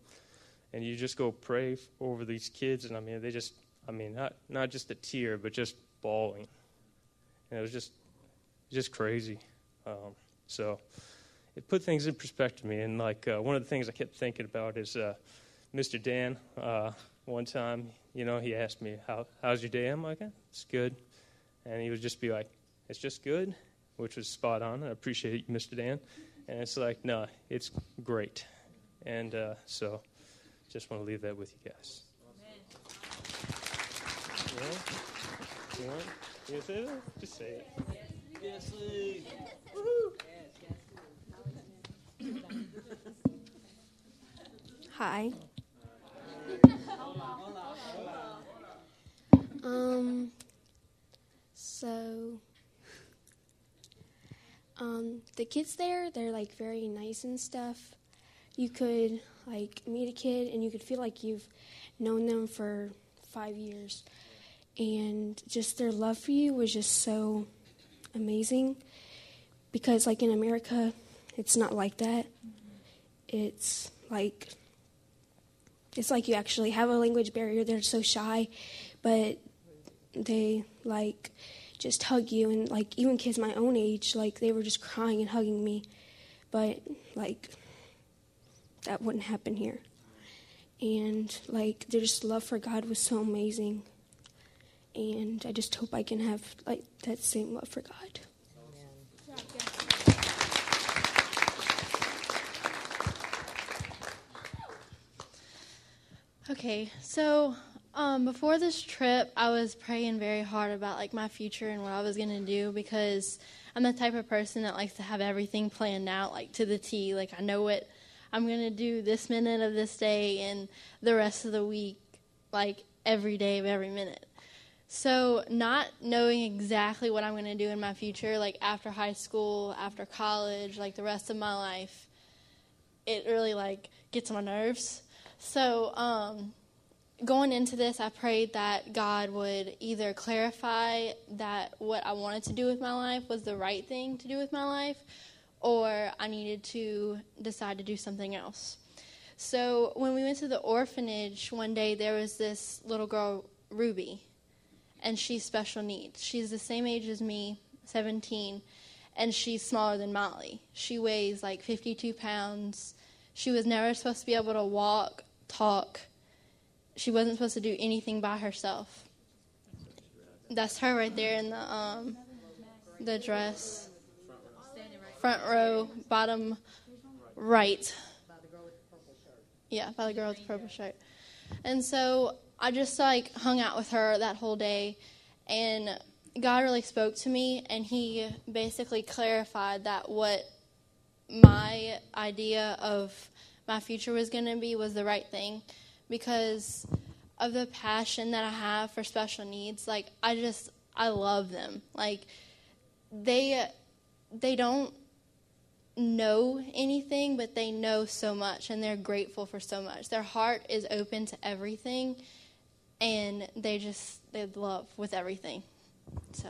S11: and you just go pray over these kids, and I mean, they just, I mean, not not just a tear, but just bawling, and it was just just crazy. Um, so it put things in perspective to me, and like uh, one of the things I kept thinking about is uh, Mr. Dan. One time, you know, he asked me, How, "How's your day?" I'm like, "It's good," and he would just be like, "It's just good," which was spot on. I appreciate you, Mr. Dan. And it's like, no, it's great, and uh, so just want to leave that with you guys. Yeah? You want? You want to say that? Just say it.
S12: Yes, please.
S13: Hi. Um, so, um, the kids there, they're like very nice and stuff. You could like meet a kid and you could feel like you've known them for five years. And just their love for you was just so amazing because, like in America, it's not like that. It's like it's like you actually have a language barrier. They're so shy, but they like just hug you and like even kids my own age, like they were just crying and hugging me. But like that wouldn't happen here. And like their just love for God was so amazing. And I just hope I can have like that same love for God.
S14: Okay, so um, before this trip, I was praying very hard about like my future and what I was gonna do because I'm the type of person that likes to have everything planned out like to the T. Like I know what I'm gonna do this minute of this day and the rest of the week, like every day of every minute. So not knowing exactly what I'm gonna do in my future, like after high school, after college, like the rest of my life, it really like gets on my nerves. So, um, going into this, I prayed that God would either clarify that what I wanted to do with my life was the right thing to do with my life, or I needed to decide to do something else. So, when we went to the orphanage one day, there was this little girl, Ruby, and she's special needs. She's the same age as me, 17, and she's smaller than Molly. She weighs like 52 pounds. She was never supposed to be able to walk talk. She wasn't supposed to do anything by herself. That's her right there in the um, the dress, front row, bottom right. Yeah, by the girl with the purple shirt. And so I just like hung out with her that whole day, and God really spoke to me, and He basically clarified that what my idea of my future was going to be was the right thing because of the passion that I have for special needs. Like I just I love them. Like they they don't know anything, but they know so much and they're grateful for so much. Their heart is open to everything and they just they love with everything. So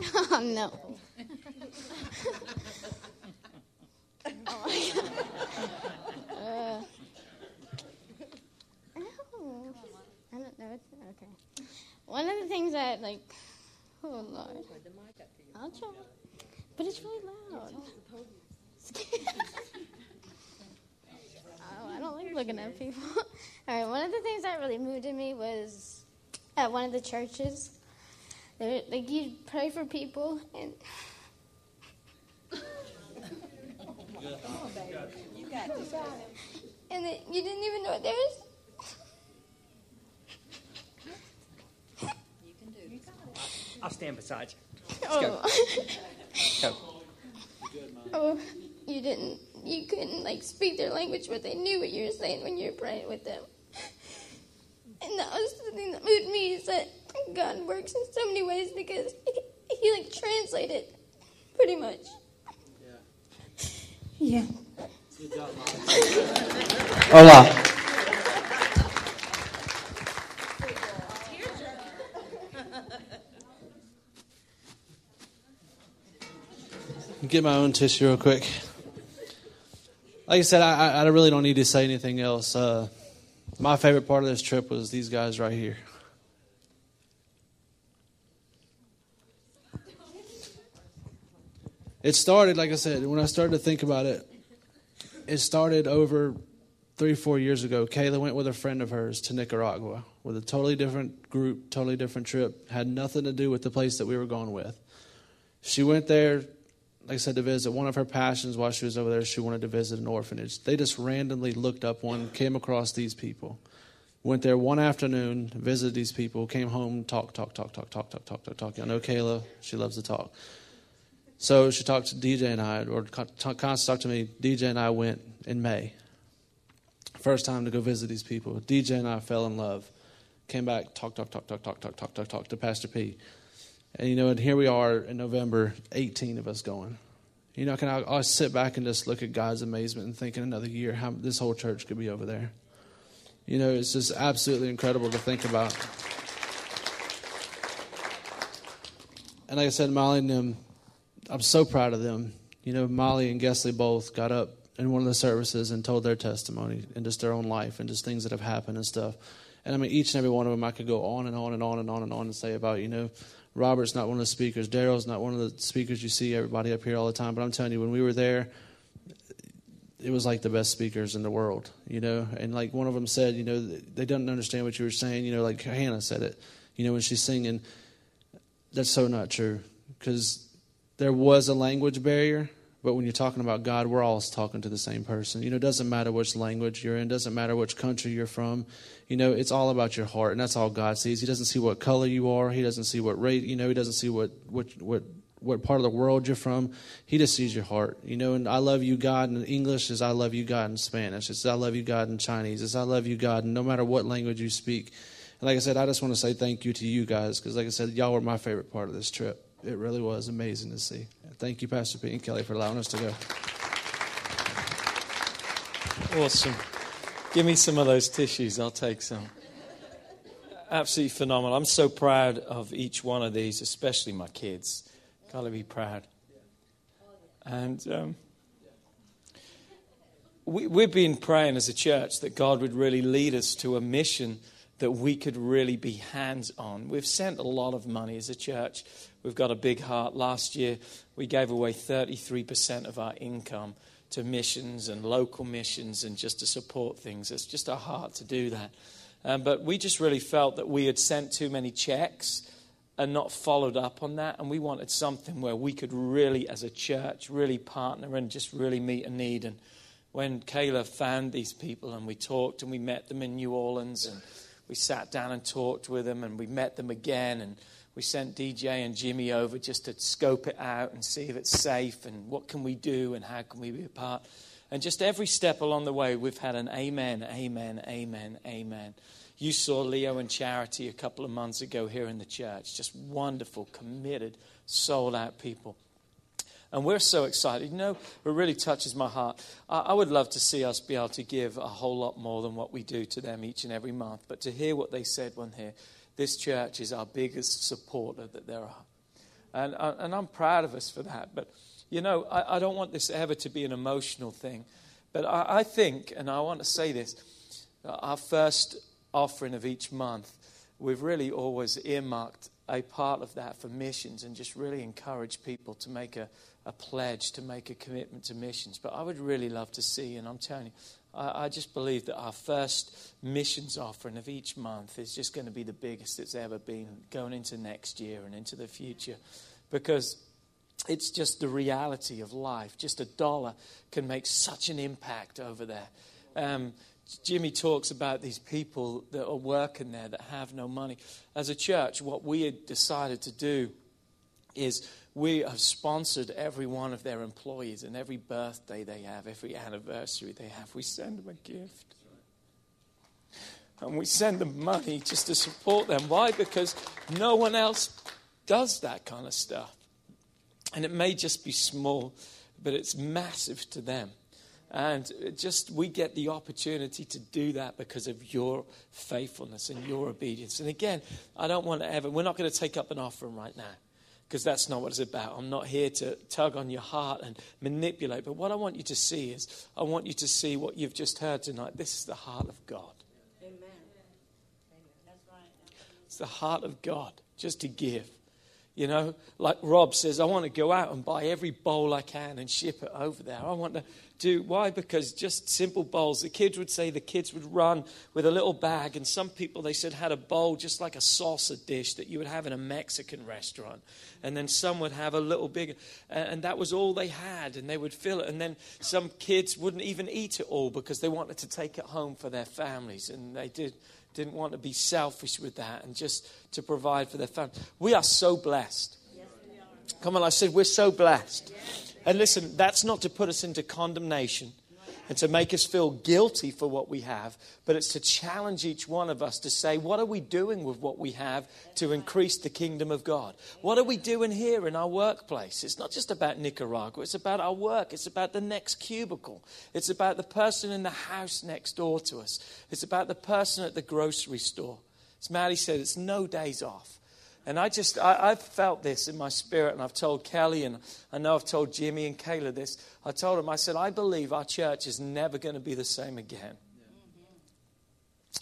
S13: oh no. oh my god. Uh, oh, I don't know. It's, okay. One of the things that, like, oh lord. I'll try. But it's really loud. oh, I don't like looking at people. [LAUGHS] All right, one of the things that really moved in me was at one of the churches they like you pray for people and. And then you didn't even know what there is.
S15: I'll stand beside you. [LAUGHS] Let's
S13: oh.
S15: go. Go. [LAUGHS]
S13: oh, you didn't. You couldn't like speak their language, but they knew what you were saying when you were praying with them. [LAUGHS] And that was the thing that moved me is that
S10: God works in so many ways because he, he like translated pretty much. Yeah.
S6: Hola.
S2: Get my own tissue real quick. Like I said, I, I really don't need to say anything else. Uh, my favorite part of this trip was these guys right here. It started, like I said, when I started to think about it, it started over three, four years ago. Kayla went with a friend of hers to Nicaragua with a totally different group, totally different trip. Had nothing to do with the place that we were going with. She went there, like I said, to visit. One of her passions while she was over there, she wanted to visit an orphanage. They just randomly looked up one, came across these people. Went there one afternoon, visited these people, came home, talk, talk, talk, talk, talk, talk, talk, talk, talk. Know Kayla, she loves to talk. So she talked to DJ and I, or Constance talked to me. DJ and I went in May. First time to go visit these people. DJ and I fell in love. Came back, talk, talk, talk, talk, talk, talk, talk, talk, talk to Pastor P. And you know, and here we are in November, 18 of us going. You know, can I, I sit back and just look at God's amazement and think in another year how this whole church could be over there. You know, it's just absolutely incredible to think about. And like I said, Molly and them, I'm so proud of them. You know, Molly and Gesley both got up in one of the services and told their testimony and just their own life and just things that have happened and stuff. And I mean, each and every one of them, I could go on and on and on and on and on and say about, you know, Robert's not one of the speakers. Daryl's not one of the speakers you see everybody up here all the time. But I'm telling you, when we were there, it was like the best speakers in the world, you know. And like one of them said, you know, they didn't understand what you were saying. You know, like Hannah said it, you know, when she's singing. That's so not true because there was a language barrier, but when you're talking about God, we're all talking to the same person. You know, it doesn't matter which language you're in, doesn't matter which country you're from. You know, it's all about your heart, and that's all God sees. He doesn't see what color you are. He doesn't see what rate. You know, he doesn't see what what what what part of the world you're from. He just sees your heart. You know, and I love you, God, in English is I love you, God, in Spanish. It's I love you, God, in Chinese. It's I love you, God, no matter what language you speak. And like I said, I just want to say thank you to you guys because, like I said, y'all were my favorite part of this trip. It really was amazing to see. Thank you, Pastor Pete and Kelly, for allowing us to go.
S1: Awesome. Give me some of those tissues. I'll take some. Absolutely phenomenal. I'm so proud of each one of these, especially my kids. Gotta be proud. And um, we, we've been praying as a church that God would really lead us to a mission that we could really be hands on. We've sent a lot of money as a church. We've got a big heart. Last year, we gave away 33% of our income to missions and local missions and just to support things. It's just our heart to do that. Um, but we just really felt that we had sent too many checks and not followed up on that. And we wanted something where we could really, as a church, really partner and just really meet a need. And when Kayla found these people and we talked and we met them in New Orleans and we sat down and talked with them and we met them again and we sent DJ and Jimmy over just to scope it out and see if it's safe and what can we do and how can we be a part. And just every step along the way, we've had an amen, amen, amen, amen. You saw Leo and Charity a couple of months ago here in the church. Just wonderful, committed, sold out people. And we're so excited. You know, it really touches my heart. I would love to see us be able to give a whole lot more than what we do to them each and every month. But to hear what they said when here, this church is our biggest supporter that there are. And, uh, and I'm proud of us for that. But, you know, I, I don't want this ever to be an emotional thing. But I, I think, and I want to say this, our first offering of each month, we've really always earmarked a part of that for missions and just really encourage people to make a, a pledge, to make a commitment to missions. But I would really love to see, and I'm telling you, I, I just believe that our first missions offering of each month is just going to be the biggest it's ever been going into next year and into the future because it's just the reality of life. Just a dollar can make such an impact over there. Um, Jimmy talks about these people that are working there that have no money. As a church, what we had decided to do is we have sponsored every one of their employees, and every birthday they have, every anniversary they have, we send them a gift. and we send them money just to support them. Why? Because no one else does that kind of stuff. And it may just be small, but it's massive to them. And just we get the opportunity to do that because of your faithfulness and your obedience. And again, I don't want to ever, we're not going to take up an offering right now because that's not what it's about. I'm not here to tug on your heart and manipulate. But what I want you to see is, I want you to see what you've just heard tonight. This is the heart of God. Amen. That's right. It's the heart of God just to give. You know, like Rob says, I want to go out and buy every bowl I can and ship it over there. I want to do, why? Because just simple bowls. The kids would say the kids would run with a little bag, and some people, they said, had a bowl just like a salsa dish that you would have in a Mexican restaurant. And then some would have a little bigger, and that was all they had, and they would fill it. And then some kids wouldn't even eat it all because they wanted to take it home for their families, and they did didn't want to be selfish with that and just to provide for their family. We are so blessed. Come on, I said we're so blessed. And listen, that's not to put us into condemnation and to make us feel guilty for what we have, but it's to challenge each one of us to say, what are we doing with what we have to increase the kingdom of God? What are we doing here in our workplace? It's not just about Nicaragua, it's about our work, it's about the next cubicle, it's about the person in the house next door to us, it's about the person at the grocery store. As Maddie said, it's no days off. And I just, I, have felt this in my spirit, and I've told Kelly, and I know I've told Jimmy and Kayla this. I told them, I said, I believe our church is never going to be the same again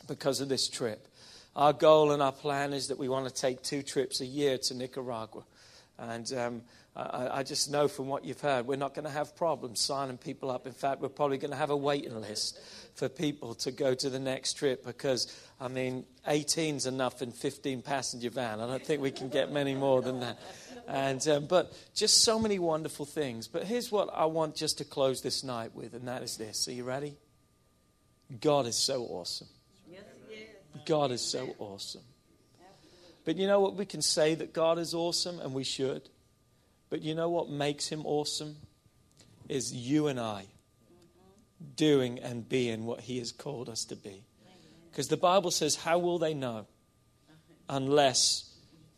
S1: because of this trip. Our goal and our plan is that we want to take two trips a year to Nicaragua. And um, I, I, just know from what you've heard, we're not going to have problems signing people up. In fact, we're probably going to have a waiting list for people to go to the next trip because, I mean, 18's enough in 15 passenger van. I don't think we can get many more than that. And, um, but just so many wonderful things. But here's what I want just to close this night with, and that is this. Are you ready? God is so awesome. God is so awesome. But you know what? We can say that God is awesome, and we should. But you know what makes him awesome? Is you and I doing and being what He has called us to be. Because the Bible says, How will they know unless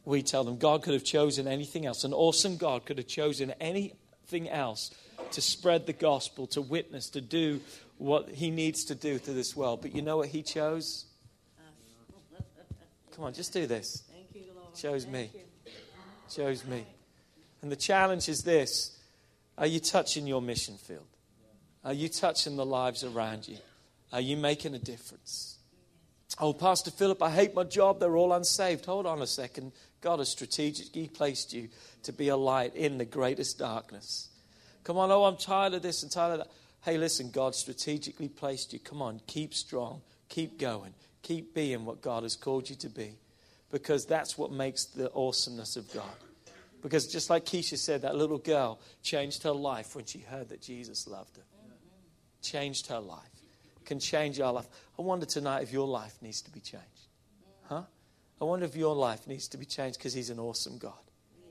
S1: we tell them? God could have chosen anything else. An awesome God could have chosen anything else to spread the gospel, to witness, to do what He needs to do to this world. But you know what He chose? Come on, just do this. Chose me. Chose me. And the challenge is this Are you touching your mission field? Are you touching the lives around you? Are you making a difference? Oh, Pastor Philip, I hate my job. They're all unsaved. Hold on a second. God has strategically placed you to be a light in the greatest darkness. Come on, oh, I'm tired of this and tired of that. Hey, listen, God strategically placed you. Come on, keep strong, keep going, keep being what God has called you to be. Because that's what makes the awesomeness of God. Because just like Keisha said, that little girl changed her life when she heard that Jesus loved her changed her life, can change our life. I wonder tonight if your life needs to be changed. Huh? I wonder if your life needs to be changed because He's an awesome God.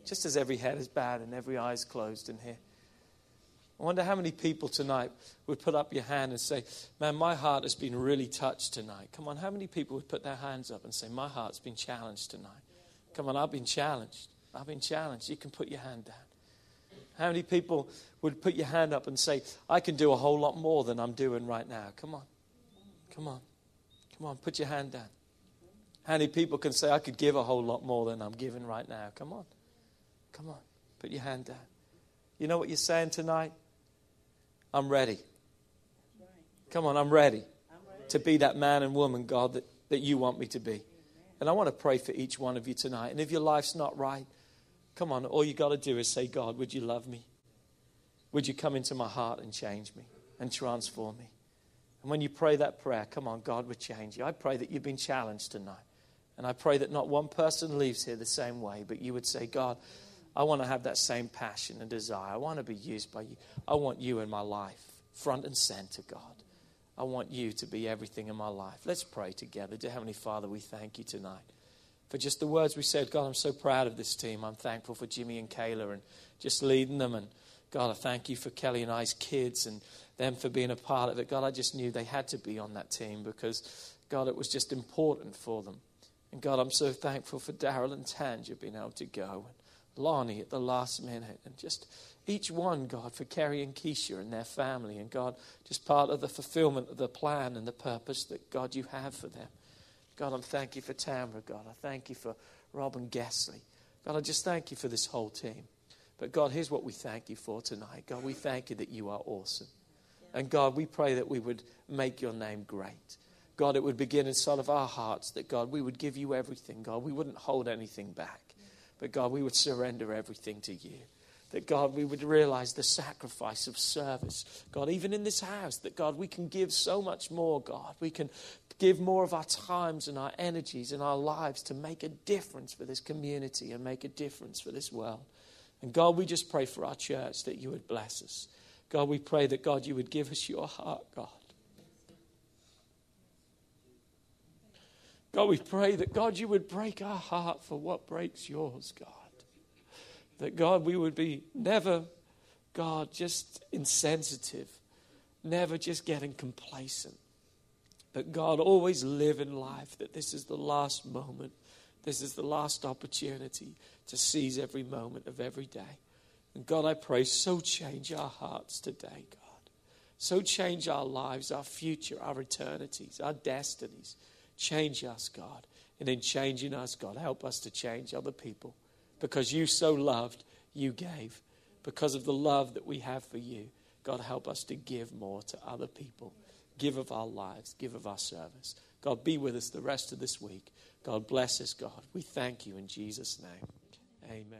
S1: Just as every head is bowed and every eye is closed in here. I wonder how many people tonight would put up your hand and say, Man, my heart has been really touched tonight. Come on, how many people would put their hands up and say, My heart's been challenged tonight? Come on, I've been challenged. I've been challenged. You can put your hand down. How many people would put your hand up and say, I can do a whole lot more than I'm doing right now? Come on. Come on. Come on, put your hand down. How many people can say, I could give a whole lot more than I'm giving right now? Come on. Come on. Put your hand down. You know what you're saying tonight? I'm ready. Come on, I'm ready to be that man and woman, God, that, that you want me to be. And I want to pray for each one of you tonight. And if your life's not right, Come on, all you got to do is say, God, would you love me? Would you come into my heart and change me and transform me? And when you pray that prayer, come on, God would change you. I pray that you've been challenged tonight. And I pray that not one person leaves here the same way, but you would say, God, I want to have that same passion and desire. I want to be used by you. I want you in my life, front and center, God. I want you to be everything in my life. Let's pray together. Dear Heavenly Father, we thank you tonight for just the words we said. God, I'm so proud of this team. I'm thankful for Jimmy and Kayla and just leading them. And God, I thank you for Kelly and I's kids and them for being a part of it. God, I just knew they had to be on that team because, God, it was just important for them. And God, I'm so thankful for Daryl and Tanja being able to go, and Lonnie at the last minute, and just each one, God, for Kerry and Keisha and their family, and God, just part of the fulfillment of the plan and the purpose that, God, you have for them. God, I thank you for Tamara, God. I thank you for Robin Gessley. God, I just thank you for this whole team. But God, here's what we thank you for tonight. God, we thank you that you are awesome. And God, we pray that we would make your name great. God, it would begin inside of our hearts that, God, we would give you everything. God, we wouldn't hold anything back. But, God, we would surrender everything to you. That, God, we would realize the sacrifice of service. God, even in this house, that, God, we can give so much more, God. We can give more of our times and our energies and our lives to make a difference for this community and make a difference for this world. And, God, we just pray for our church that you would bless us. God, we pray that, God, you would give us your heart, God. God, we pray that, God, you would break our heart for what breaks yours, God. That, God, we would be never, God, just insensitive, never just getting complacent. But, God, always live in life that this is the last moment, this is the last opportunity to seize every moment of every day. And, God, I pray, so change our hearts today, God. So change our lives, our future, our eternities, our destinies. Change us, God. And in changing us, God, help us to change other people. Because you so loved, you gave. Because of the love that we have for you, God, help us to give more to other people. Give of our lives, give of our service. God, be with us the rest of this week. God, bless us, God. We thank you in Jesus' name. Amen.